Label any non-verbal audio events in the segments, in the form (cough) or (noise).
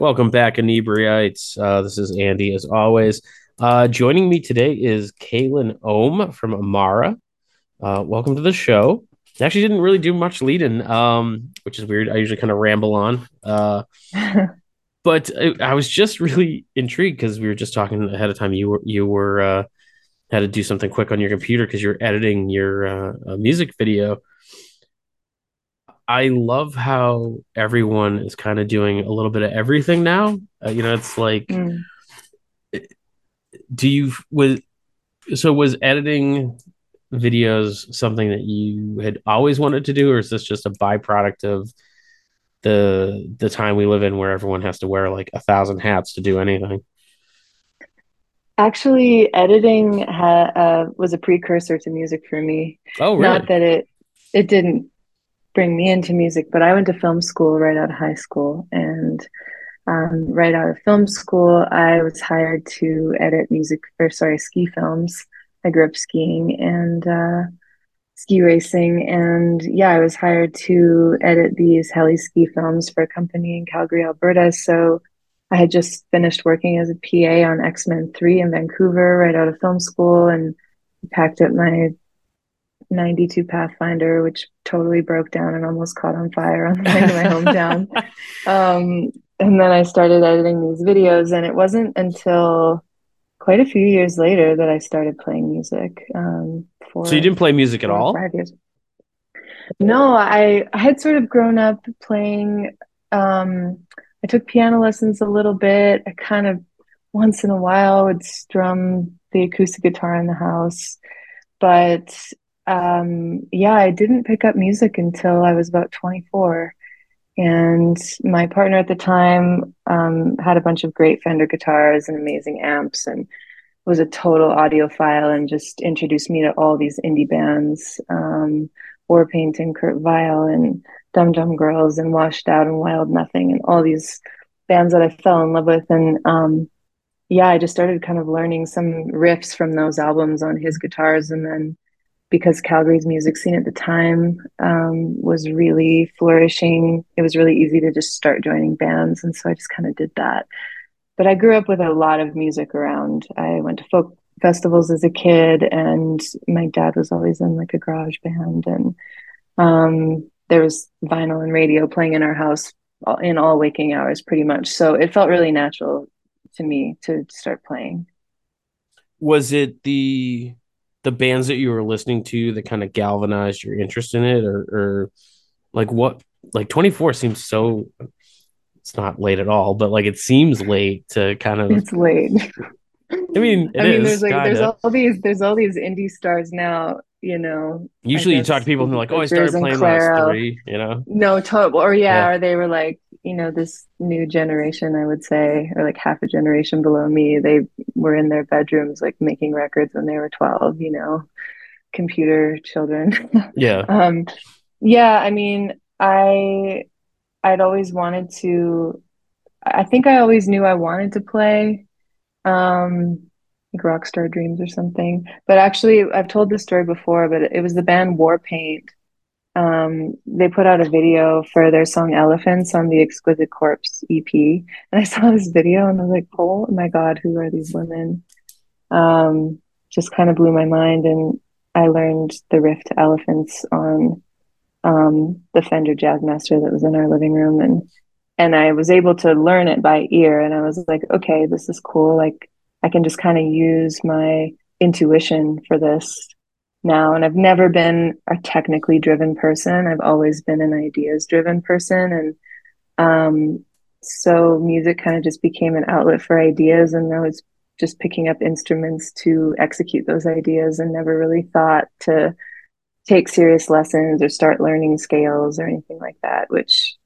Welcome back, Inebriites. Uh, this is Andy, as always. Uh, joining me today is Kaelen Ohm from Amara. Uh, welcome to the show. Actually, didn't really do much leading, um, which is weird. I usually kind of ramble on. Uh, (laughs) but I, I, was just really intrigued because we were just talking ahead of time. You were you were uh, had to do something quick on your computer because you're editing your uh, music video. I love how everyone is kind of doing a little bit of everything now. Uh, you know, it's like, mm. do you was so was editing videos something that you had always wanted to do, or is this just a byproduct of the the time we live in, where everyone has to wear like a thousand hats to do anything? Actually, editing ha- uh, was a precursor to music for me. Oh, really? Not that it it didn't bring me into music, but I went to film school right out of high school. And um, right out of film school, I was hired to edit music, or sorry, ski films. I grew up skiing and uh, ski racing. And yeah, I was hired to edit these heli ski films for a company in Calgary, Alberta. So I had just finished working as a PA on X Men 3 in Vancouver right out of film school and packed up my 92 Pathfinder, which totally broke down and almost caught on fire on the way to my hometown. (laughs) Um, and then I started editing these videos, and it wasn't until quite a few years later that I started playing music. Um, for so you didn't play music at all? Five years. No, I, I had sort of grown up playing. Um, I took piano lessons a little bit. I kind of once in a while would strum the acoustic guitar in the house, but um, yeah, I didn't pick up music until I was about 24. And my partner at the time um, had a bunch of great Fender guitars and amazing amps and was a total audiophile and just introduced me to all these indie bands um, Warpaint and Kurt Vile and Dum Dum Girls and Washed Out and Wild Nothing and all these bands that I fell in love with. And um, yeah, I just started kind of learning some riffs from those albums on his guitars and then because Calgary's music scene at the time um, was really flourishing. It was really easy to just start joining bands. And so I just kind of did that. But I grew up with a lot of music around. I went to folk festivals as a kid, and my dad was always in like a garage band. And um, there was vinyl and radio playing in our house in all waking hours, pretty much. So it felt really natural to me to start playing. Was it the the bands that you were listening to that kind of galvanized your interest in it or, or like what like 24 seems so it's not late at all but like it seems late to kind of it's late. I mean i mean is, there's like there's all these there's all these indie stars now you know usually you talk to people and they're like oh i started playing was three you know? No total or yeah, yeah. or they were like you know this new generation i would say or like half a generation below me they were in their bedrooms like making records when they were 12 you know computer children. (laughs) Yeah. Um yeah i mean i i'd always wanted to i think i always knew i wanted to play um like rockstar dreams or something. But actually i've told this story before but it was the band warpaint um, they put out a video for their song Elephants on the Exquisite Corpse EP. And I saw this video and I was like, oh my God, who are these women? Um, just kind of blew my mind. And I learned the riff to Elephants on um, the Fender Jazzmaster that was in our living room. And and I was able to learn it by ear. And I was like, okay, this is cool. Like I can just kind of use my intuition for this now and i've never been a technically driven person i've always been an ideas driven person and um, so music kind of just became an outlet for ideas and i was just picking up instruments to execute those ideas and never really thought to take serious lessons or start learning scales or anything like that which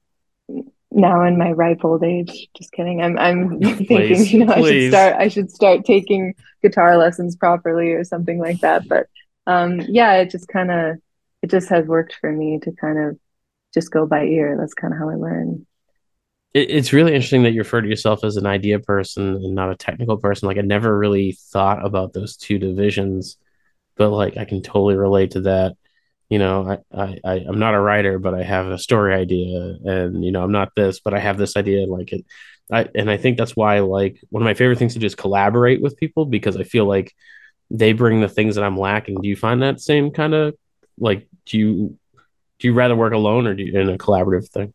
now in my ripe old age just kidding i'm i'm (laughs) thinking you know please. i should start i should start taking guitar lessons properly or something like that but um, yeah, it just kind of it just has worked for me to kind of just go by ear. That's kind of how I learn. It, it's really interesting that you refer to yourself as an idea person and not a technical person. Like I never really thought about those two divisions, but like I can totally relate to that. You know, I, I, I'm not a writer, but I have a story idea, and you know, I'm not this, but I have this idea. Like it, I and I think that's why like one of my favorite things to do is collaborate with people because I feel like they bring the things that I'm lacking. Do you find that same kind of like do you do you rather work alone or do you in a collaborative thing?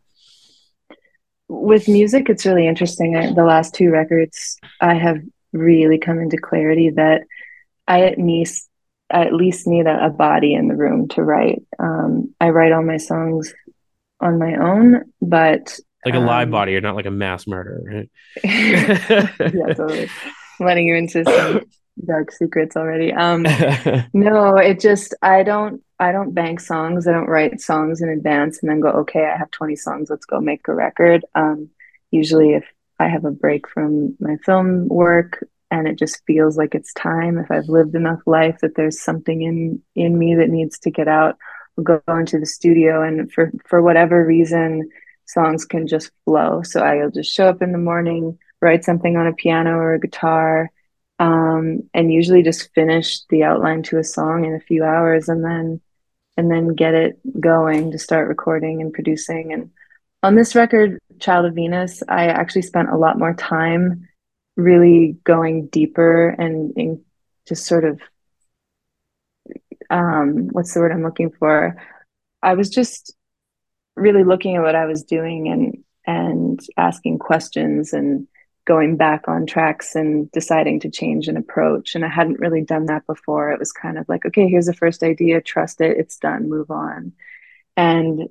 With music, it's really interesting. I, the last two records, I have really come into clarity that I at least I at least need a, a body in the room to write. Um, I write all my songs on my own, but like a live um, body, you're not like a mass murderer, right? (laughs) yeah, totally. Letting you into some dark secrets already. Um, (laughs) no, it just I don't I don't bank songs. I don't write songs in advance and then go, okay, I have 20 songs. Let's go make a record. Um, usually, if I have a break from my film work and it just feels like it's time, if I've lived enough life that there's something in in me that needs to get out, I'll go into the studio and for for whatever reason songs can just flow. So I'll just show up in the morning, write something on a piano or a guitar, um, and usually just finish the outline to a song in a few hours, and then and then get it going to start recording and producing. And on this record, Child of Venus, I actually spent a lot more time really going deeper and, and just sort of um, what's the word I'm looking for? I was just really looking at what I was doing and and asking questions and going back on tracks and deciding to change an approach. And I hadn't really done that before. It was kind of like, okay, here's the first idea, trust it, it's done, move on. And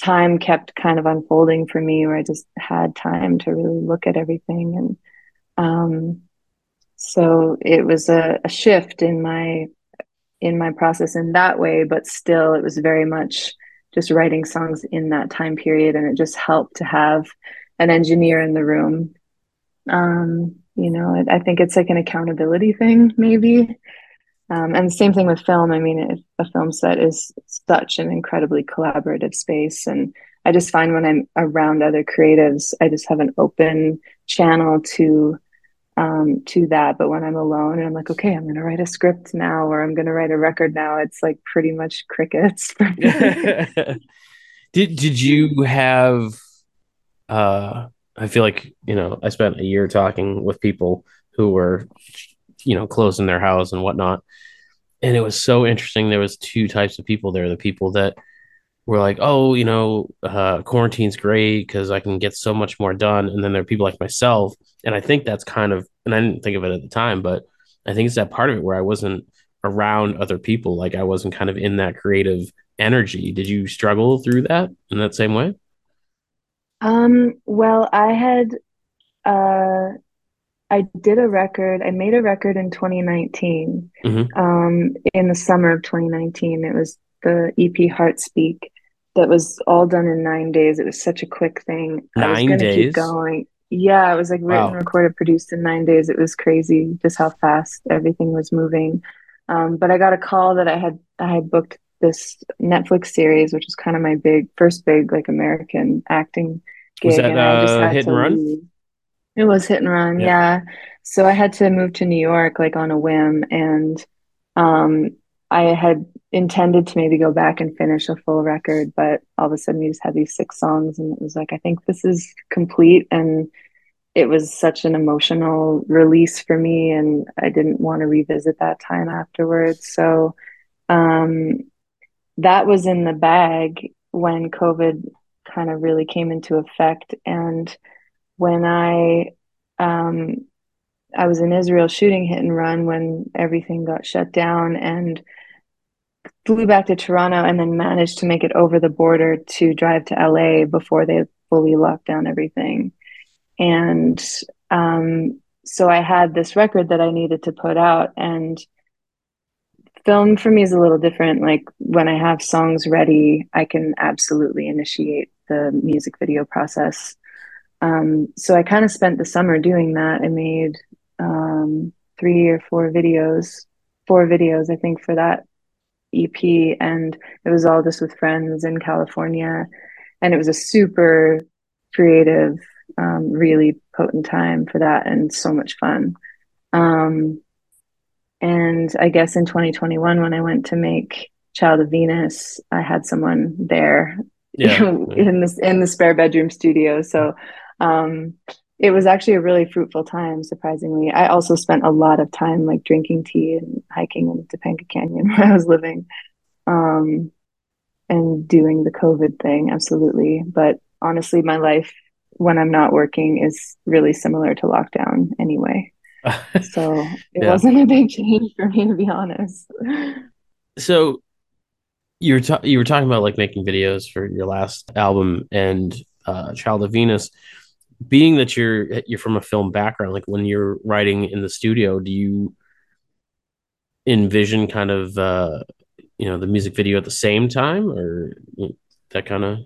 time kept kind of unfolding for me where I just had time to really look at everything. And um, so it was a, a shift in my in my process in that way, but still it was very much just writing songs in that time period and it just helped to have an engineer in the room um, you know I, I, think it's like an accountability thing maybe um, and the same thing with film i mean a film set is such an incredibly collaborative space and i just find when i'm around other creatives i just have an open channel to um, to that. But when I'm alone and I'm like, okay, I'm going to write a script now, or I'm going to write a record now, it's like pretty much crickets. (laughs) did Did you have? Uh, I feel like you know I spent a year talking with people who were, you know, closing their house and whatnot, and it was so interesting. There was two types of people there: the people that were like, oh, you know, uh, quarantine's great because I can get so much more done. And then there are people like myself. And I think that's kind of, and I didn't think of it at the time, but I think it's that part of it where I wasn't around other people. Like I wasn't kind of in that creative energy. Did you struggle through that in that same way? Um, well, I had, uh, I did a record. I made a record in 2019. Mm-hmm. Um, in the summer of 2019, it was the EP Heart Speak that was all done in nine days. It was such a quick thing. Nine I was gonna days. Keep going. Yeah, it was like written, wow. recorded, produced in nine days. It was crazy just how fast everything was moving. Um, but I got a call that I had I had booked this Netflix series, which was kind of my big first big like American acting gig. Was that and I just uh, had hit and run? Leave. It was hit and run, yeah. yeah. So I had to move to New York like on a whim, and um, I had intended to maybe go back and finish a full record, but all of a sudden we just had these six songs, and it was like, I think this is complete. And it was such an emotional release for me, and I didn't want to revisit that time afterwards. So um, that was in the bag when COVID kind of really came into effect. And when I, um, I was in Israel shooting hit and run when everything got shut down and flew back to Toronto and then managed to make it over the border to drive to LA before they fully locked down everything. And um, so I had this record that I needed to put out. And film for me is a little different. Like when I have songs ready, I can absolutely initiate the music video process. Um, so I kind of spent the summer doing that. I made um, three or four videos, four videos, I think, for that EP, and it was all just with friends in California, and it was a super creative, um, really potent time for that, and so much fun. Um, and I guess in 2021, when I went to make Child of Venus, I had someone there (laughs) yeah. in this in the spare bedroom studio. So um, it was actually a really fruitful time, surprisingly. I also spent a lot of time like drinking tea and hiking in the Topanga Canyon (laughs) where I was living. Um, and doing the COVID thing, absolutely. But honestly, my life when I'm not working is really similar to lockdown anyway. So (laughs) it yeah. wasn't a big change for me to be honest. So you were ta- you were talking about like making videos for your last album and uh, Child of Venus. Being that you're you're from a film background, like when you're writing in the studio, do you envision kind of uh, you know the music video at the same time, or that kind of?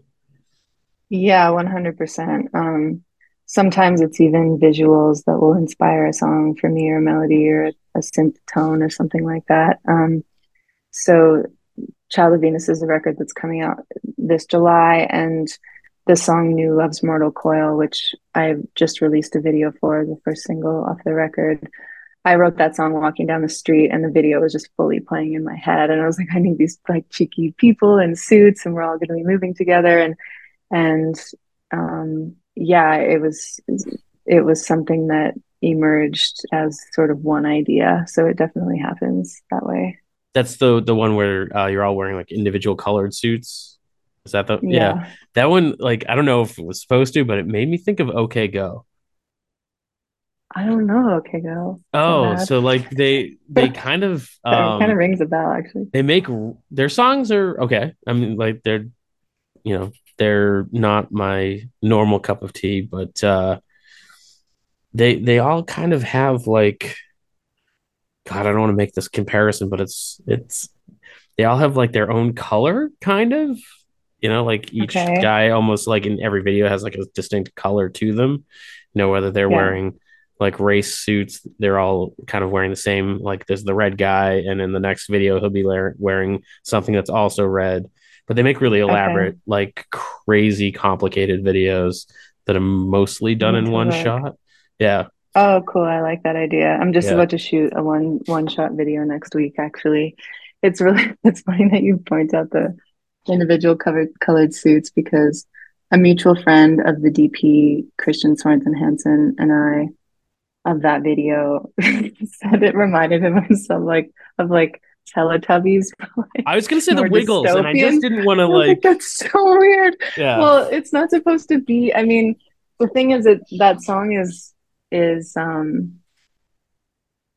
Yeah, one hundred percent. Um, sometimes it's even visuals that will inspire a song for me, or a melody, or a synth tone, or something like that. Um, so Child of Venus is a record that's coming out this July, and the song New Love's Mortal Coil, which I've just released a video for, the first single off the record. I wrote that song walking down the street, and the video was just fully playing in my head. And I was like, I need these like cheeky people in suits, and we're all going to be moving together. And and um, yeah, it was it was something that emerged as sort of one idea. So it definitely happens that way. That's the the one where uh, you're all wearing like individual colored suits. Is that the yeah. yeah. That one like I don't know if it was supposed to, but it made me think of OK Go. I don't know OK Go. Oh, so like they they (laughs) kind of um, kind of rings a bell actually. They make their songs are okay. I mean like they're you know, they're not my normal cup of tea, but uh they they all kind of have like God, I don't want to make this comparison, but it's it's they all have like their own color, kind of. You know, like each okay. guy almost like in every video has like a distinct color to them. You know, whether they're yeah. wearing like race suits, they're all kind of wearing the same. Like there's the red guy, and in the next video he'll be wearing something that's also red. But they make really elaborate, okay. like crazy complicated videos that are mostly done in one shot. Yeah. Oh, cool. I like that idea. I'm just yeah. about to shoot a one one shot video next week actually. It's really (laughs) it's funny that you point out the individual covered colored suits because a mutual friend of the DP, Christian Sorensen Hansen, and I of that video (laughs) said it reminded him of some like of like Teletubbies. Like, I was gonna say the Wiggles, dystopian. and I just didn't want to like. That's so weird. Yeah. Well, it's not supposed to be. I mean, the thing is that that song is is um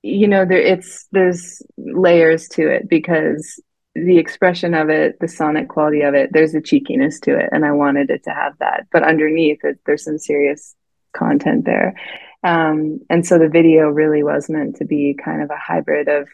you know there it's there's layers to it because the expression of it the sonic quality of it there's a cheekiness to it and i wanted it to have that but underneath it there's some serious content there um and so the video really was meant to be kind of a hybrid of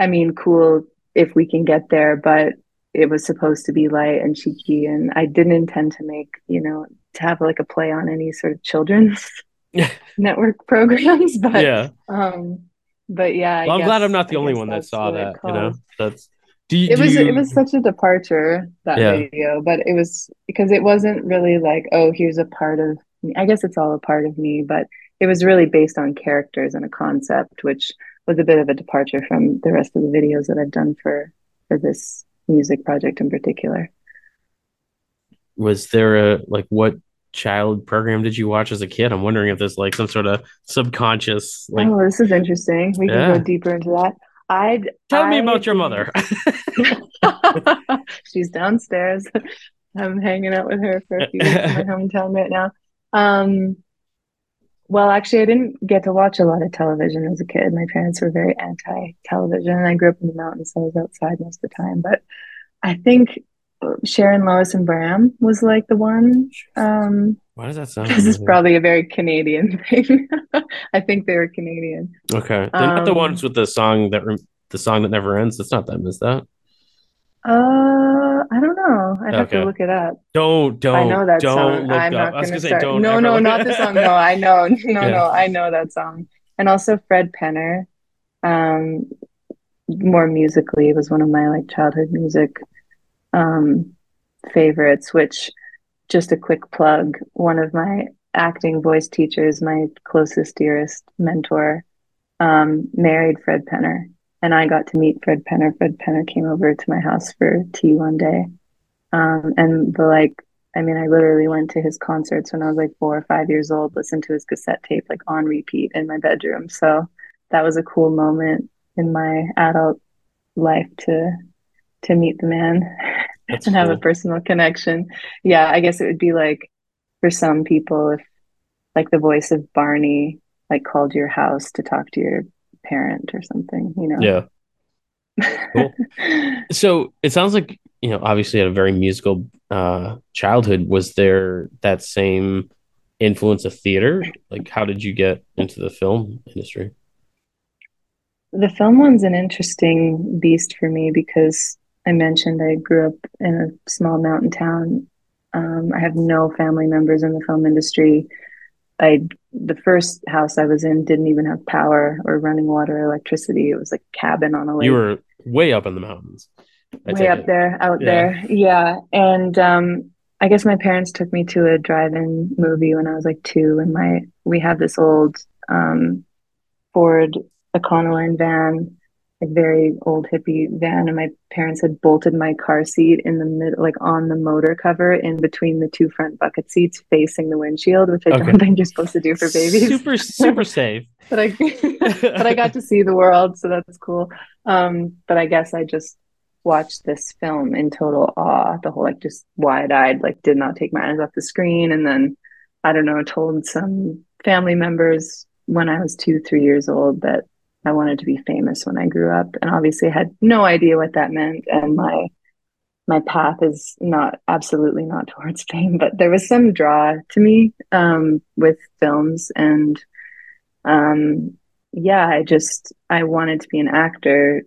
i mean cool if we can get there but it was supposed to be light and cheeky and i didn't intend to make you know to have like a play on any sort of children's (laughs) network programs. But yeah, um, but yeah. Well, I'm glad I'm not the I only one that saw that. You know, that's. Do you, it was you... it was such a departure that yeah. video, but it was because it wasn't really like oh here's a part of me. I guess it's all a part of me, but it was really based on characters and a concept, which was a bit of a departure from the rest of the videos that I've done for for this music project in particular. Was there a like what child program did you watch as a kid? I'm wondering if there's like some sort of subconscious like Oh, this is interesting. We yeah. can go deeper into that. I'd tell I, me about your mother. (laughs) She's downstairs. (laughs) I'm hanging out with her for a few weeks in my hometown right now. Um well, actually, I didn't get to watch a lot of television as a kid. My parents were very anti television. And I grew up in the mountains, so I was outside most of the time. But I think Sharon Lois and Bram was like the one. Um, Why does that sound? This is probably a very Canadian (laughs) thing. I think they were Canadian. Okay, they're um, not the ones um, with the song that the song that never ends. That's not them, is that? Uh, I don't know. I'd have to look it up. Don't don't. I know that song. I'm not going to start. Say, no, no, not the song. No, I know. (laughs) No, yeah. no, I know that song. And also Fred Penner. Um, more musically was one of my like childhood music um, favorites, which just a quick plug, one of my acting voice teachers, my closest, dearest mentor, um, married Fred Penner. And I got to meet Fred Penner. Fred Penner came over to my house for tea one day. Um, and the like I mean, I literally went to his concerts when I was like four or five years old, listened to his cassette tape like on repeat in my bedroom. So that was a cool moment in my adult life to to meet the man (laughs) That's and have a personal connection. Yeah, I guess it would be like for some people if like the voice of Barney like called your house to talk to your parent or something, you know. Yeah, cool. (laughs) So it sounds like, you know, obviously had a very musical uh childhood. Was there that same influence of theater? Like how did you get into the film industry? The film one's an interesting beast for me because I mentioned I grew up in a small mountain town. Um, I have no family members in the film industry. I the first house I was in didn't even have power or running water or electricity. It was like a cabin on a lake. You were way up in the mountains, I way up it. there, out Yeah. there. Yeah. And um, I guess my parents took me to a drive-in movie when I was like two, and my we had this old um, Ford Econoline van, like very old hippie van, and my parents had bolted my car seat in the mid, like on the motor cover in between the two front bucket seats facing the windshield, which I Okay. don't (laughs) think you're supposed to do for babies. Super, super safe. (laughs) But I, (laughs) but I got to see the world, so that's cool. Um, but I guess I just watched this film in total awe, the whole like just wide-eyed, like did not take my eyes off the screen, and then I don't know, told some family members when I was two, three years old that I wanted to be famous when I grew up, and obviously I had no idea what that meant, and my my path is not absolutely not (laughs) towards fame, but there was some draw to me um, with films and um, yeah, I just I wanted to be an actor.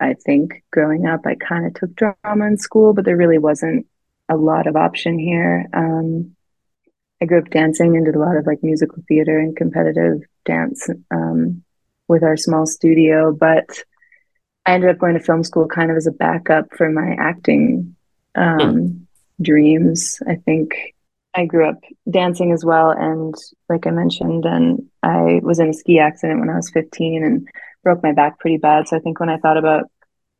I think growing up, I kind of took drama in school, but there really wasn't a lot of option here. Um, I grew up dancing and did a lot of like musical theater and competitive dance um, with our small studio, but I ended up going to film school kind of as a backup for my acting um, dreams. I think I grew up dancing as well, and like I mentioned, and I was in a ski accident when I was 15 and broke my back pretty bad. So I think when I thought about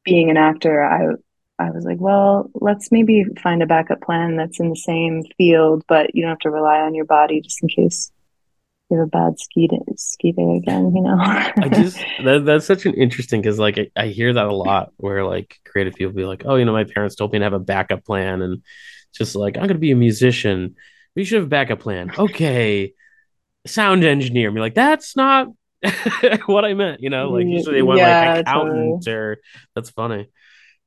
being an actor, I I was like, well, let's maybe find a backup plan that's in the same field, but you don't have to rely on your body just in case you have a bad ski day, ski day again, you know? (laughs) I just that that's such an interesting because like I, I hear that a lot where like creative people be like, oh, you know, my parents told me to have a backup plan, and just like I'm gonna be a musician, we should have a backup plan. Okay, sound engineer. Be like, that's not (laughs) what I meant. You know, like usually they want like Yeah, totally. accountant or that's funny.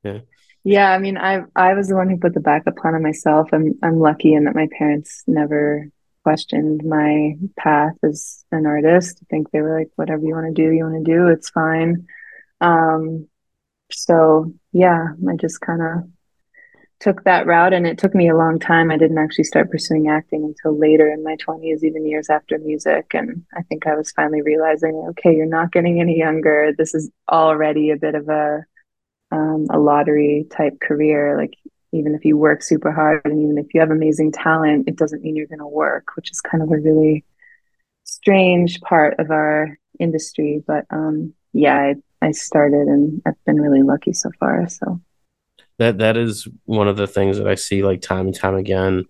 Yeah, Yeah, I mean, I I was the one who put the backup plan on myself. I'm I'm lucky in that my parents never questioned my path as an artist. I think they were like, whatever you want to do, you want to do, it's fine. Um, so yeah, I just kind of took that route, and it took me a long time. I didn't actually start pursuing acting until later in my 20s, even years after music. And I think I was finally realizing, okay, you're not getting any younger. This is already a bit of a um, a lottery type career. Like even if you work super hard and even if you have amazing talent, it doesn't mean you're going to work, which is kind of a really strange part of our industry. But um, yeah, I, I started and I've been really lucky so far. So that that is one of the things that I see like time and time again.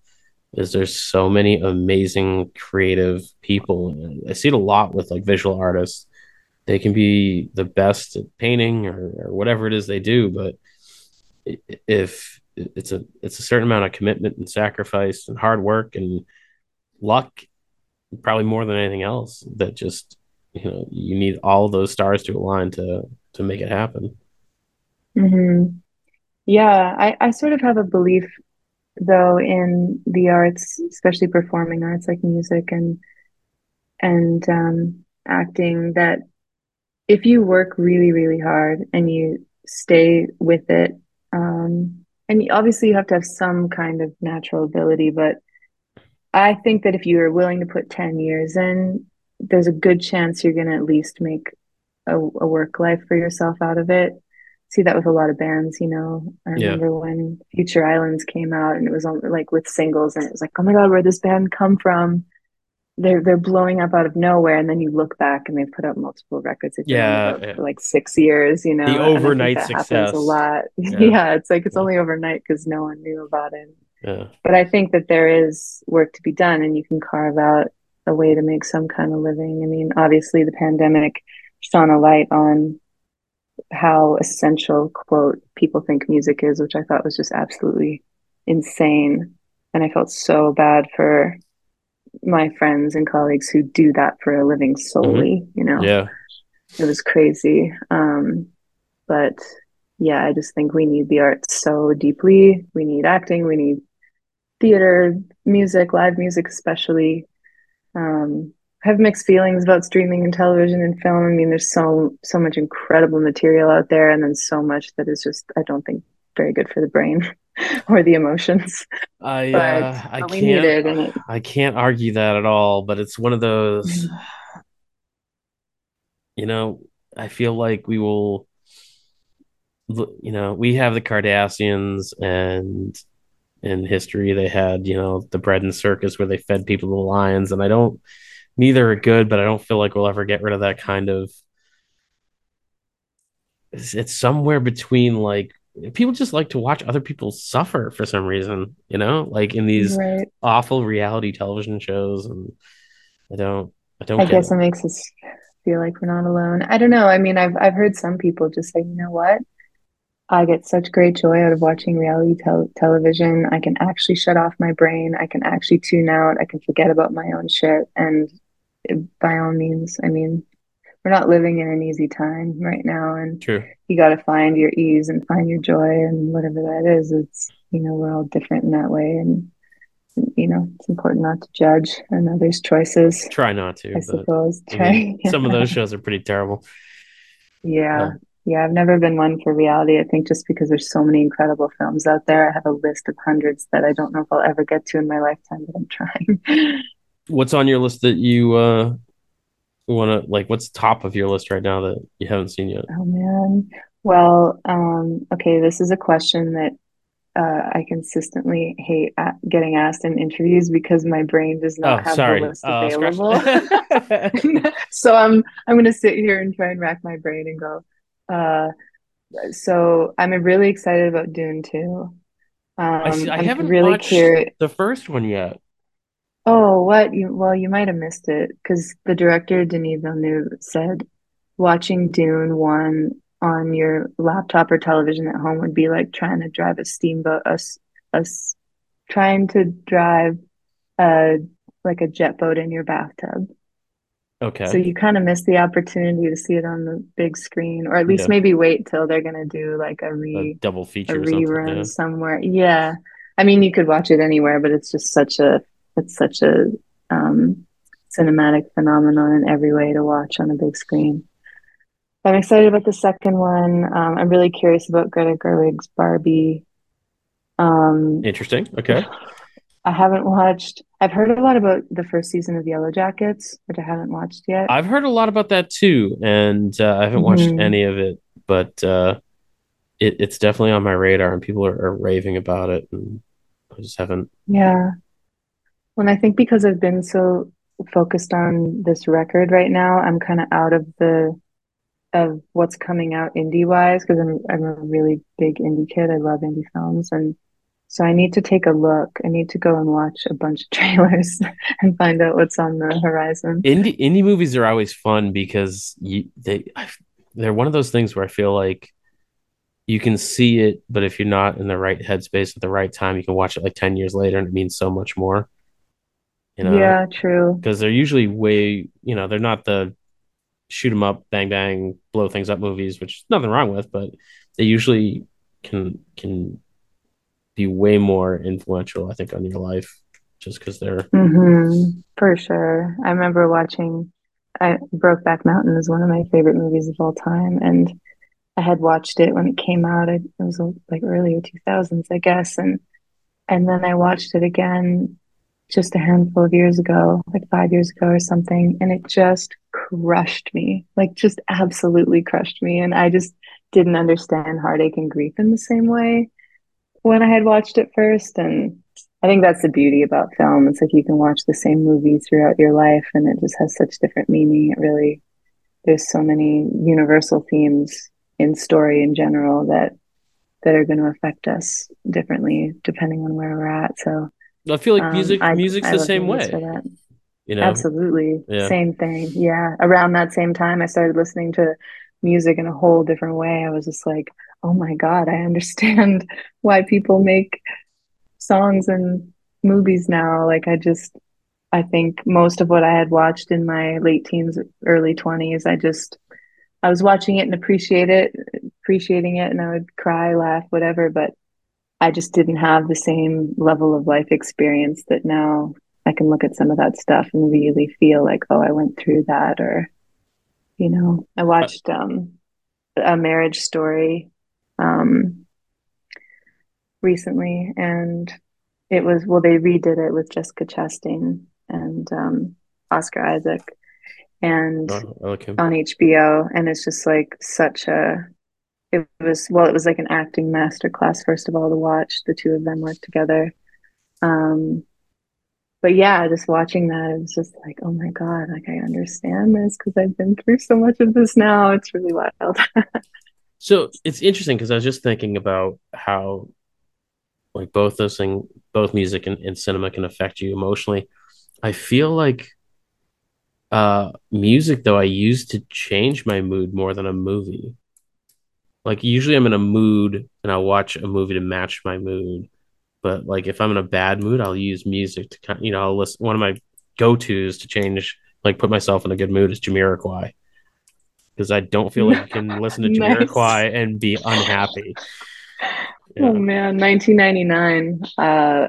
Is there's so many amazing creative people. I see it a lot with like visual artists they can be the best at painting or, or whatever it is they do but if it's a it's a certain amount of commitment and sacrifice and hard work and luck probably more than anything else that just you know you need all those stars to align to to make it happen mhm. yeah, I, I sort of have a belief though in the arts, especially performing arts like music and and um, acting, that if you work really, really hard and you stay with it, um, and obviously you have to have some kind of natural ability, but I think that if you are willing to put 10 years in, there's a good chance you're going to at least make a, a work life for yourself out of it. See that with a lot of bands, you know. I yeah remember when Future Islands came out and it was on like with singles and it was like, oh my God, where'd this band come from? They're they're blowing up out of nowhere and then you look back and they've put out multiple records they've been on the yeah yeah. for like six years you know the and i think overnight happens a lot (laughs) yeah yeah it's like it's yeah only overnight because no one knew about it Yeah. But I think that there is work to be done, and you can carve out a way to make some kind of living. I mean, obviously, the pandemic shone a light on how essential, quote, people think music is, which I thought was just absolutely insane. And I felt so bad for my friends and colleagues who do that for a living solely, mm-hmm. you know? Yeah. It was crazy. Um, but yeah, I just think we need the arts so deeply. We need acting, we need theater, music, live music, especially. Um, I have mixed feelings about streaming and television and film. I mean, there's so so much incredible material out there, and then so much that is just I don't think very good for the brain (laughs) (laughs) or the emotions. I uh, I can't it, I can't argue that at all. But it's one of those. Mm-hmm. You know, I feel like we will. You know, we have the Kardashians and in history they had you know the bread and circus where they fed people to the lions and i don't neither are good but i don't feel like we'll ever get rid of that kind of it's somewhere between like people just like to watch other people suffer for some reason you know like in these right. awful reality television shows and i don't i don't i guess it. it makes us feel like we're not alone i don't know i mean i've i've heard some people just say you know what I get such great joy out of watching reality tel- television. I can actually shut off my brain. I can actually tune out. I can forget about my own shit. And by all means, I mean, we're not living in an easy time right now. And True. you got to find your ease and find your joy and whatever that is. It's, you know, we're all different in that way. And, you know, it's important not to judge another's choices. Try not to. I suppose. Try. I mean, (laughs) some of those shows are pretty terrible. Yeah. Yeah, I've never been one for reality. I think just because there's so many incredible films out there, I have a list of hundreds that I don't know if I'll ever get to in my lifetime, but I'm trying. (laughs) what's on your list that you uh want to like? What's top of your list right now that you haven't seen yet? Oh man. Well, um, okay, this is a question that uh, I consistently hate getting asked in interviews because my brain does not oh, have sorry. the list uh, available. (laughs) (laughs) so I'm I'm gonna sit here and try and rack my brain and go. Uh, so I'm really excited about Dune too. Um, I, I haven't really watched curious. the first one yet. Oh, what? You well, you might have missed it because the director Denis Villeneuve said watching Dune one on your laptop or television at home would be like trying to drive a steamboat, us, us trying to drive a like a jet boat in your bathtub. Okay. So you kind of miss the opportunity to see it on the big screen, or at least yeah. maybe wait till they're gonna do like a re a double feature, a rerun yeah. somewhere. Yeah, I mean you could watch it anywhere, but it's just such a it's such a um, cinematic phenomenon in every way to watch on a big screen. I'm excited about the second one. Um, I'm really curious about Greta Gerwig's Barbie. Um, Interesting. Okay. I haven't watched. I've heard a lot about the first season of Yellow Jackets, which I haven't watched yet. I've heard a lot about that too, and uh, I haven't watched mm-hmm. any of it, but uh, it, it's definitely on my radar, and people are, are, raving about it, and I just haven't. Yeah, when I think because I've been so focused on this record right now, I'm kind of out of the of what's coming out indie wise because I'm I'm a really big indie kid. I love indie films and so I need to take a look. I need to go and watch a bunch of (laughs) trailers and find out what's on the horizon. Indie indie movies are always fun because you they they're one of those things where I feel like you can see it, but if you're not in the right headspace at the right time, you can watch it like 10 years later and it means so much more. You know? Yeah, true. Because they're usually way, you know, they're not the shoot them up, bang bang, blow things up movies, which nothing wrong with, but they usually can can be way more influential, I think, on your life just because they're mm-hmm. for sure. I remember watching I Brokeback Mountain is one of my favorite movies of all time, and I had watched it when it came out. It, it was like earlier two thousands, I guess, and and then I watched it again just a handful of years ago, like five years ago or something, and it just crushed me, like just absolutely crushed me, and I just didn't understand heartache and grief in the same way when I had watched it first. And I think that's the beauty about film. It's like you can watch the same movie throughout your life and it just has such different meaning. It really, there's so many universal themes in story in general that that are going to affect us differently depending on where we're at. So I feel like music um, music's I, the same way. You know? Absolutely. Yeah. Same thing. Yeah. Around that same time I started listening to music in a whole different way. I was just like, oh my God, I (laughs) understand why people make songs and movies now. Like I just I think most of what I had watched in my late teens, early 20s, I just I was watching it and appreciate it, appreciating it, and I would cry, laugh, whatever. But I just didn't have the same level of life experience that now I can look at some of that stuff and really feel like, oh, I went through that, or you know, I watched um, a marriage story um, recently, and it was well, they redid it with Jessica Chastain and um, Oscar Isaac, and oh, okay. on HBO, and it's just like such a. It was well, it was like an acting master class First of all, to watch the two of them work together. Um, but yeah, just watching that, it was just like, oh my god, like I understand this because I've been through so much of this now. It's really wild. (laughs) so it's interesting because I was just thinking about how, like both those things, both music and, and cinema can affect you emotionally. I feel like uh music though I use to change my mood more than a movie. Like usually I'm in a mood and I'll watch a movie to match my mood. But like if I'm in a bad mood, I'll use music to kind you know, I'll listen one of my go-tos to change like put myself in a good mood is Jamiroquai. Because I don't feel like I can (laughs) listen to nice. Jamiroquai and be unhappy. Yeah. Oh man, 1999. Uh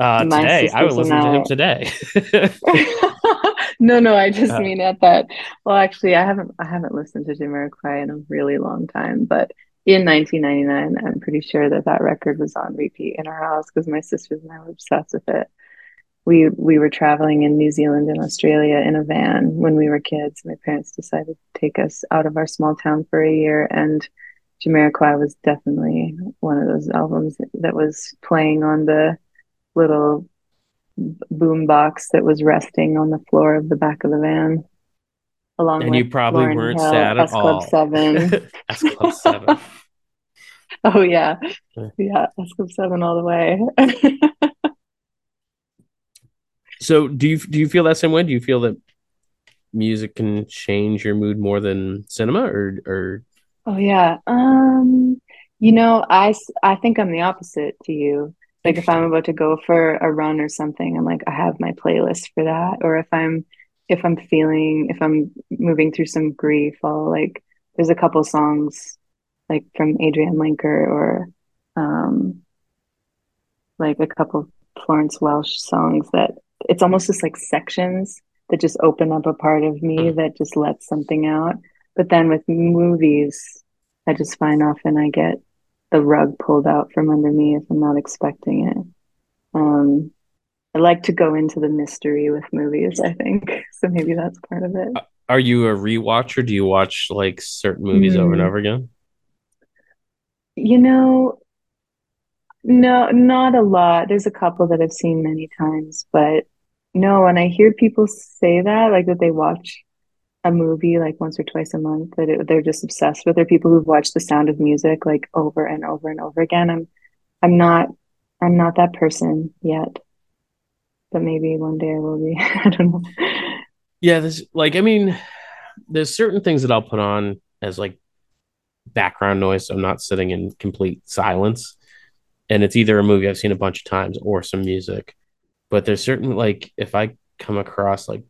uh, today, I would listen to him today. (laughs) (laughs) no, no, I just uh, mean at that. Well, actually, I haven't, I haven't listened to Jamiroquai in a really long time, but in 1999, I'm pretty sure that that record was on repeat in our house because my sisters and I were obsessed with it. We we were traveling in New Zealand and Australia in a van when we were kids. My parents decided to take us out of our small town for a year, and Jamiroquai was definitely one of those albums that was playing on the little boom box that was resting on the floor of the back of the van. Along and you probably Lauryn weren't Hill, sad at S Club all. Seven. (laughs) S Club Seven. (laughs) oh yeah, yeah, S Club Seven all the way. (laughs) so do you do you feel that same way? Do you feel that music can change your mood more than cinema, or or? Oh yeah, um, you know, I I think I'm the opposite to you like if i'm about to go for a run or something i'm like i have my playlist for that. Or if i'm if i'm feeling if i'm moving through some grief i'll like there's a couple songs like from Adrianne Lenker or um like a couple florence welch songs that it's almost just like sections that just open up a part of me that just lets something out. But then with movies i just find often i get the rug pulled out from under me if I'm not expecting it. Um, I like to go into the mystery with movies, I think. (laughs) So maybe that's part of it. Are you a rewatcher? Do you watch like certain movies mm. over and hmm. over again? You know, no, not a lot. There's a couple that I've seen many times, but no, when I hear people say that, like that they watch a movie like once or twice a month that it, they're just obsessed with. Are people who've watched The Sound of Music like over and over and over again. I'm, I'm not, I'm not that person yet, but maybe one day I will be. (laughs) I don't know. Yeah, there's like, I mean, there's certain things that I'll put on as like background noise. So I'm not sitting in complete silence. And it's either a movie I've seen a bunch of times or some music. But there's certain like if I come across like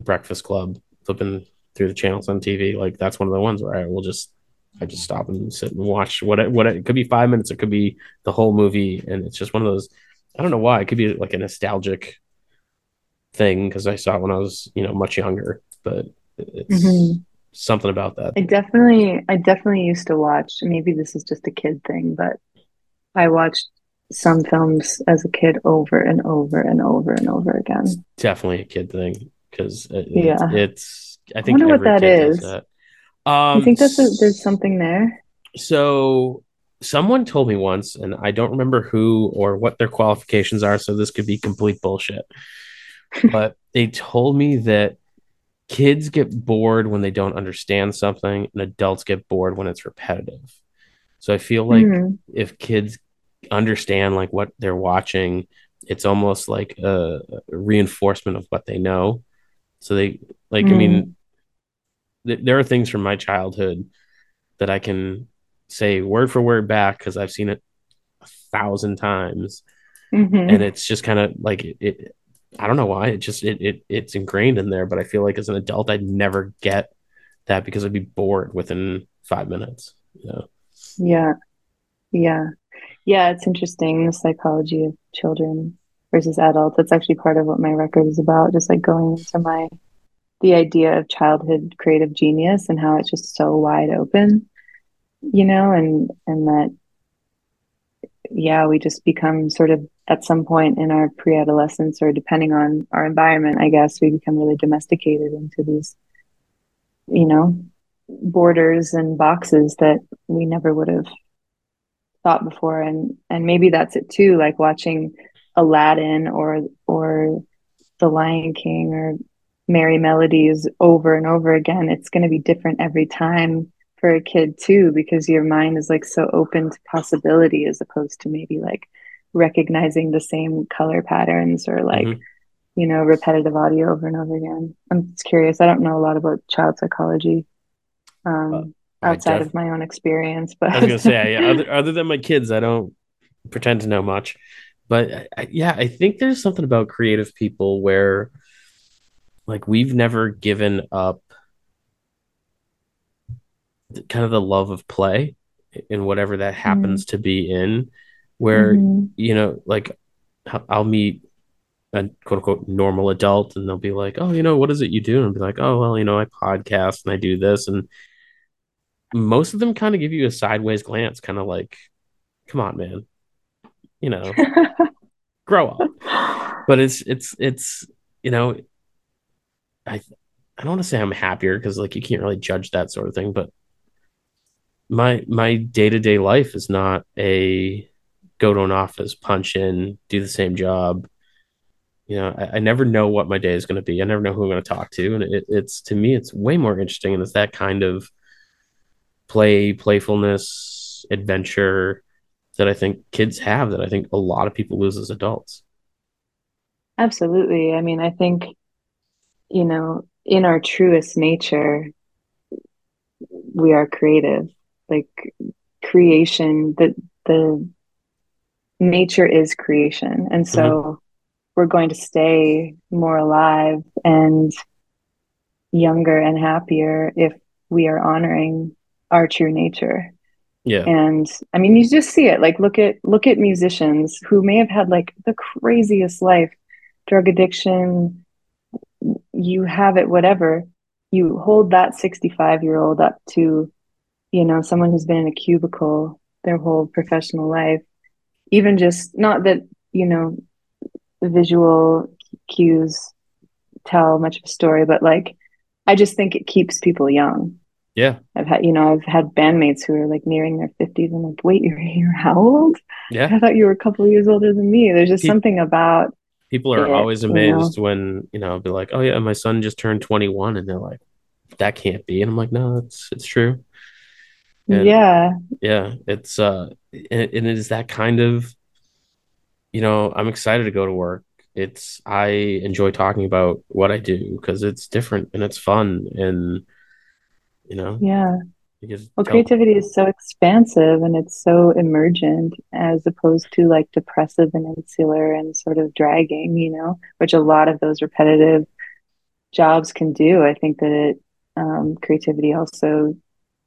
Breakfast Club flipping through the channels on TV, like that's one of the ones where I will just I just stop and sit and watch what it, what it, it could be five minutes, it could be the whole movie, and it's just one of those. I don't know why it could be like a nostalgic thing because I saw it when I was you know much younger, but it's mm-hmm. something about that. I definitely I definitely used to watch. Maybe this is just a kid thing, but I watched some films as a kid over and over and over and over again. Definitely a kid thing because it, yeah, it's. I think I wonder what that is. That. Um, you think that there's something there? So someone told me once, and I don't remember who or what their qualifications are, so this could be complete bullshit. (laughs) but they told me that kids get bored when they don't understand something, and adults get bored when it's repetitive. So I feel like Mm, if kids understand like what they're watching, it's almost like a reinforcement of what they know. So they like, I mean, mm, th- there are things from my childhood that I can say word for word back because I've seen it a thousand times, and hmm it's just kind of like it, it. I don't know why it just it, it it's ingrained in there, but I feel like as an adult I'd never get that because I'd be bored within five minutes. You know? Yeah, yeah. Yeah, it's interesting, the psychology of children versus adults. That's actually part of what my record is about, just like going into my the idea of childhood creative genius and how it's just so wide open, you know, and and that yeah, we just become sort of at some point in our pre-adolescence or depending on our environment, I guess, we become really domesticated into these, you know, borders and boxes that we never would have thought before. And and maybe that's it too, like watching Aladdin or or The Lion King or Merrie Melodies over and over again. It's going to be different every time for a kid too, because your mind is like so open to possibility as opposed to maybe like recognizing the same color patterns or like, mm-hmm. you know, repetitive audio over and over again. I'm just curious. I don't know a lot about child psychology uh, um, I outside def of my own experience, but I was gonna say yeah. (laughs) Other other than my kids, I don't pretend to know much, but I, yeah, I think there's something about creative people where like we've never given up kind of the love of play in whatever that mm, happens to be in where hmm you know like i'll meet a quote unquote normal adult and they'll be like oh you know what is it you do? And I'll be like oh well you know i podcast and i do this. And most of them kind of give you a sideways glance kind of like come on man. You know (laughs) grow up. But it's it's it's you know i i don't want to say i'm happier because like you can't really judge that sort of thing but my my day-to-day life is not a go to an office punch in do the same job. You know I, I never know what my day is going to be. I never know who i'm going to talk to and it, it's to me it's way more interesting and it's that kind of play playfulness adventure that i think kids have that i think a lot of people lose as adults. Absolutely. I mean, I think, you know, in our truest nature, we are creative. Like creation, the the nature is creation. And mm-hmm. so we're going to stay more alive and younger and happier if we are honoring our true nature. yeah And I mean, you just see it. Like look at look at musicians who may have had like the craziest life, drug addiction, you have it, whatever. You hold that 65 year old up to, you know, someone who's been in a cubicle their whole professional life. Even just not that, you know, the visual cues tell much of a story, but like, I just think it keeps people young. yeah I've had, you know, I've had bandmates who are like nearing their 50s and like, wait, you're, (laughs) you're how old? yeah I thought you were a couple years older than me. There's just something about people are always amazed when you know I'll be like oh yeah my son just turned 21 and they're like that can't be and i'm like no it's it's true and Yeah. yeah it's uh and, and it is that kind of you know i'm excited to go to work it's i enjoy talking about what i do because it's different and it's fun and you know Yeah. Just Well, creativity is so expansive and it's so emergent as opposed to like depressive and insular and sort of dragging, you know, which a lot of those repetitive jobs can do. I think that it, um, creativity also,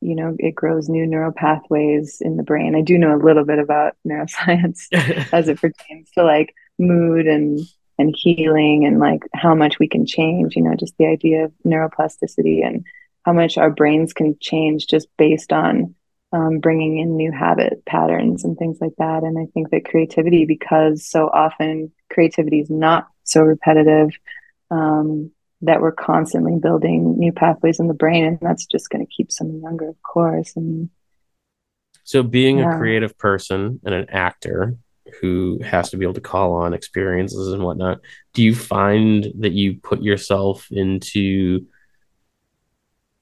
you know, it grows new neural pathways in the brain. I do know a little bit about (laughs) neuroscience (laughs) as it pertains to like mood and and healing and like how much we can change, you know, just the idea of neuroplasticity and how much our brains can change just based on um, bringing in new habit patterns and things like that. And I think that creativity, because so often creativity is not so repetitive, um, that we're constantly building new pathways in the brain, and that's just going to keep someone younger, of course. And so being a creative person and an actor who has to be able to call on experiences and whatnot do you find that you put yourself into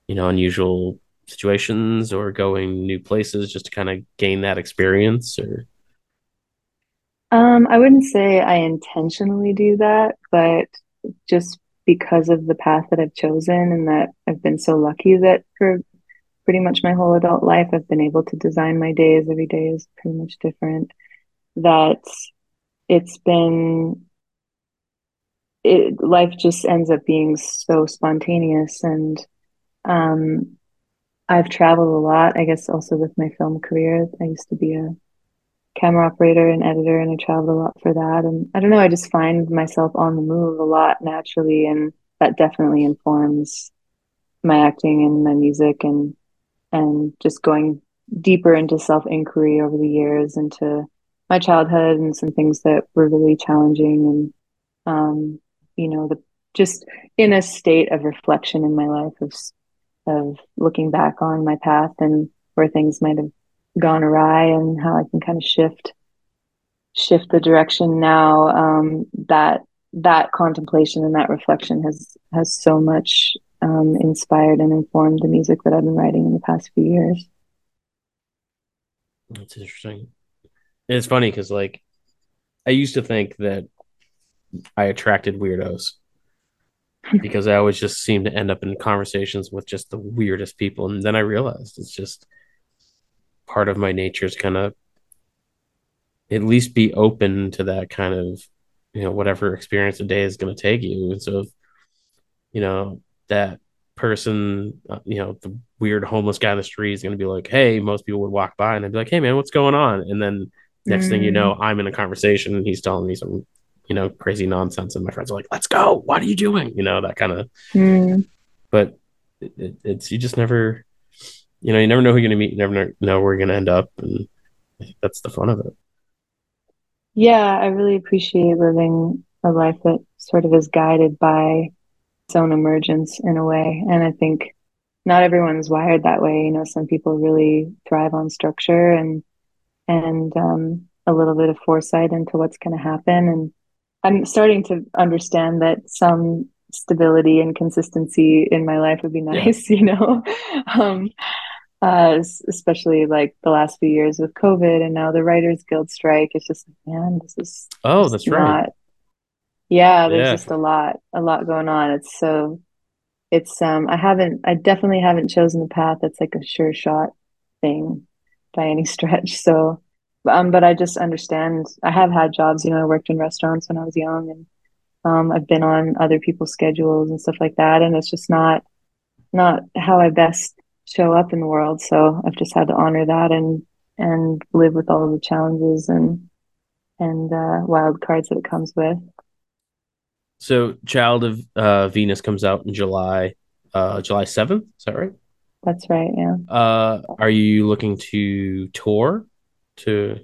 you know unusual situations or going new places just to kind of gain that experience or Um, I wouldn't say I intentionally do that, but just because of the path that I've chosen and that I've been so lucky that for pretty much my whole adult life, I've been able to design my days. Every day is pretty much different. That it's been, it, life just ends up being so spontaneous. And um, I've traveled a lot, I guess, also with my film career. I used to be a camera operator and editor, and I traveled a lot for that. And I don't know, I just find myself on the move a lot naturally, and that definitely informs my acting and my music and and just going deeper into self inquiry over the years into my childhood and some things that were really challenging and um, you know the just in a state of reflection in my life of of looking back on my path and where things might have gone awry and how I can kind of shift shift the direction now um, that that contemplation and that reflection has has so much um, inspired and informed the music that I've been writing in the past few years. That's interesting. It's funny because like I used to think that I attracted weirdos because I always just seem to end up in conversations with just the weirdest people, and then I realized it's just part of my nature is kind of at least be open to that kind of you know whatever experience the day is going to take you, and so you know that person, uh, you know, the weird homeless guy in the street is going to be like, "Hey," most people would walk by and I'd be like, "Hey, man, what's going on?" And then next mm. thing you know, mm. I'm in a conversation and he's telling me some, you know, crazy nonsense, and my friends are like, "Let's go! What are you doing?" You know, that kind of. Mm. But it, it, it's you just never, you know, you never know who you're going to meet. You never know where you're going to end up, and that's the fun of it. Yeah, I really appreciate living a life that sort of is guided by its own emergence in a way. And I think not everyone's wired that way. You know, some people really thrive on structure and and um, a little bit of foresight into what's going to happen. And I'm starting to understand that some stability and consistency in my life would be nice. Yeah. (laughs) You know. um, uh, especially like the last few years with COVID and now the Writers Guild strike. It's just, man, this is oh, that's not, right. Yeah, there's yeah. just a lot, a lot going on. It's so, it's um, I haven't, I definitely haven't chosen the path that's like a sure shot thing by any (laughs) stretch. So, um, but I just understand. I have had jobs. You know, I worked in restaurants when I was young, and um, I've been on other people's schedules and stuff like that, and it's just not, not how I best show up in the world. So I've just had to honor that and and live with all of the challenges and and uh, wild cards that it comes with. So, Child of uh, Venus comes out in July, uh, July seventh. Is that right? That's right. Yeah. Uh, are you looking to tour to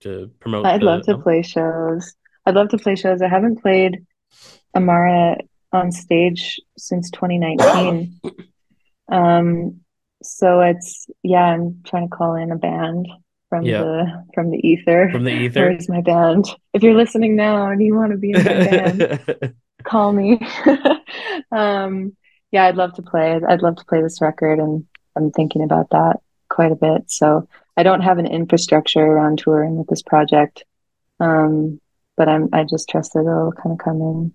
to promote? I'd the, love to play shows. I'd love to play shows. I haven't played Amaara on stage since 2019. (coughs) um, so it's yeah, I'm trying to call in a band from yeah. the from the ether. From the (laughs) ether. Where's my band? If you're listening now and you want to be in my band, (laughs) call me. (laughs) um, yeah, I'd love to play. I'd love to play this record, and I'm thinking about that quite a bit. So I don't have an infrastructure around touring with this project, um, but I'm I just trust that it'll kind of come in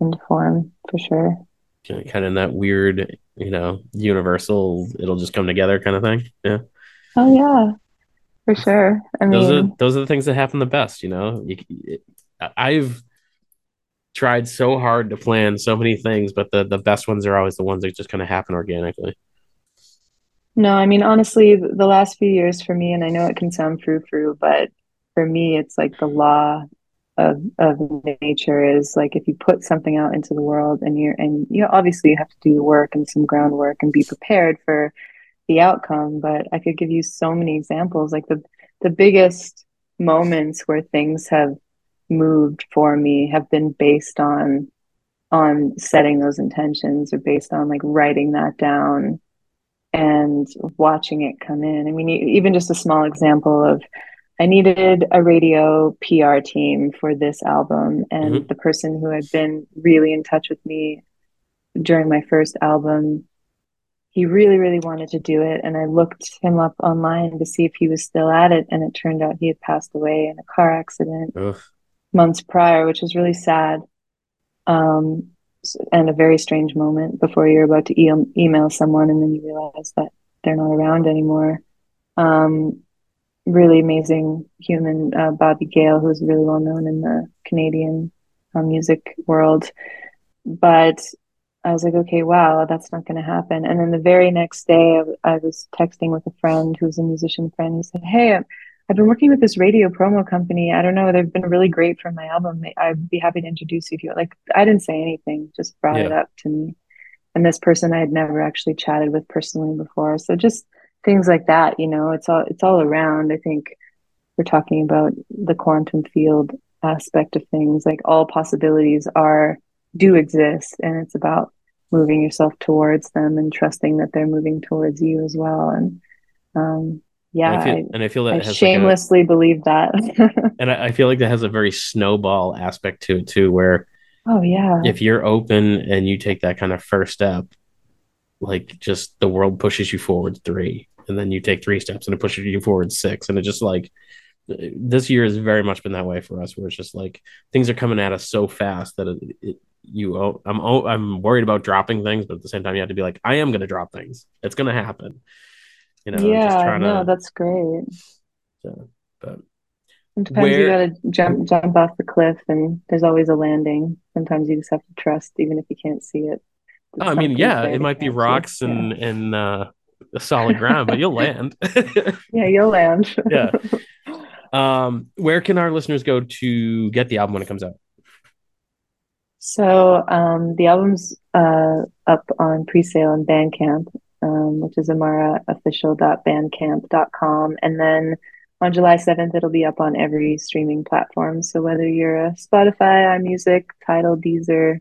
into form for sure. Kind of in that weird, you know, universal. It'll just come together kind of thing. Yeah. Oh yeah, for sure. I those mean, are those are the things that happen the best. You know, you, I've tried so hard to plan so many things, but the the best ones are always the ones that just kind of happen organically. No, I mean honestly, the last few years for me, and I know it can sound frou frou, but for me, it's like the law of of nature is like if you put something out into the world and you're and you obviously you have to do the work and some groundwork and be prepared for the outcome but i could give you so many examples. Like the the biggest moments where things have moved for me have been based on on setting those intentions or based on like writing that down and watching it come in i mean even just a small example of i needed a radio pr team for this album and mm-hmm. the person who had been really in touch with me during my first album he really, really wanted to do it. And I looked him up online to see if he was still at it. And it turned out he had passed away in a car accident Ugh. months prior, which was really sad. Um, and a very strange moment before you're about to e- email someone and then you realize that they're not around anymore. Um, really amazing human, uh, Bobby Gale, who's really well known in the Canadian uh, music world. But I was like, okay, wow, that's not going to happen. And then the very next day, I, I, was texting with a friend who's a musician friend. He said, hey, I've been working with this radio promo company. I don't know, they've been really great for my album. I'd be happy to introduce you if you like. I didn't say anything, just brought yeah. it up to me. And this person I had never actually chatted with personally before. So just things like that, you know, it's all it's all around. I think we're talking about the quantum field aspect of things. Like all possibilities are do exist and it's about moving yourself towards them and trusting that they're moving towards you as well and um, yeah and I, feel, and I feel that I shamelessly like a, believe that (laughs) and I, I, feel like that has a very snowball aspect to it too where oh yeah if you're open and you take that kind of first step like just the world pushes you forward three and then you take three steps and it pushes you forward six and it just like this year has very much been that way for us where it's just like things are coming at us so fast that it, it, you I'm I'm worried about dropping things, but at the same time, you have to be like, I am going to drop things. It's going to happen. You know. Yeah. No, to, that's great. So, but sometimes where, you got to jump jump off the cliff, and there's always a landing. Sometimes you just have to trust, even if you can't see it. Oh, I mean, yeah, it might be rocks and yeah. and uh, a solid ground, but you'll land. (laughs) yeah, you'll land. yeah. (laughs) Um, where can our listeners go to get the album when it comes out? So um, the album's uh, up on pre-sale on Bandcamp, um, which is amaaraofficial.bandcamp.com. And then on July 7th, it'll be up on every streaming platform. So whether you're a Spotify, iMusic, Tidal, Deezer,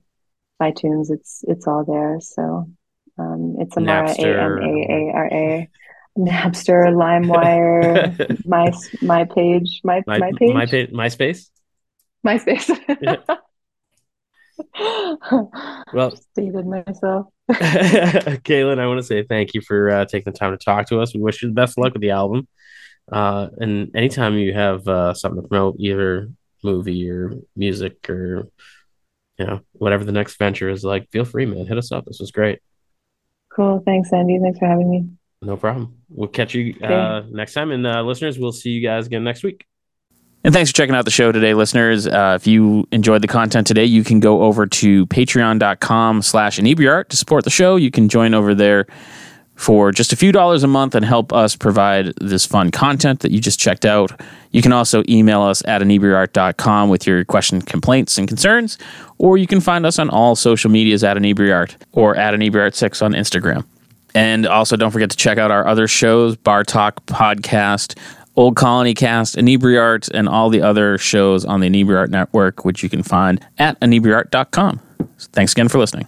iTunes, it's it's all there. So um, it's Amaara, A-M-A-A-R-A. (laughs) Napster, LimeWire, (laughs) my my page, my my, my page, my page, MySpace, MySpace. (laughs) (laughs) well, stated myself. (laughs) (laughs) Kaelen, I want to say thank you for uh, taking the time to talk to us. We wish you the best of luck with the album. Uh, and anytime you have uh, something to promote, either movie or music or you know whatever the next venture is like, feel free, man. Hit us up. This was great. Cool. Thanks, Andy. Thanks for having me. No problem. We'll catch you uh, next time. And uh, listeners, we'll see you guys again next week. And thanks for checking out the show today, listeners. Uh, if you enjoyed the content today, you can go over to patreon.com slash inebriart to support the show. You can join over there for just a few dollars a month and help us provide this fun content that you just checked out. You can also email us at inebriart.com with your questions, complaints, and concerns, or you can find us on all social medias at inebriart or at inebriart6 on Instagram. And also, don't forget to check out our other shows, Bar Talk Podcast, Old Colony Cast, Inebriart, and all the other shows on the Inebriart Network, which you can find at inebriart.com. Thanks again for listening.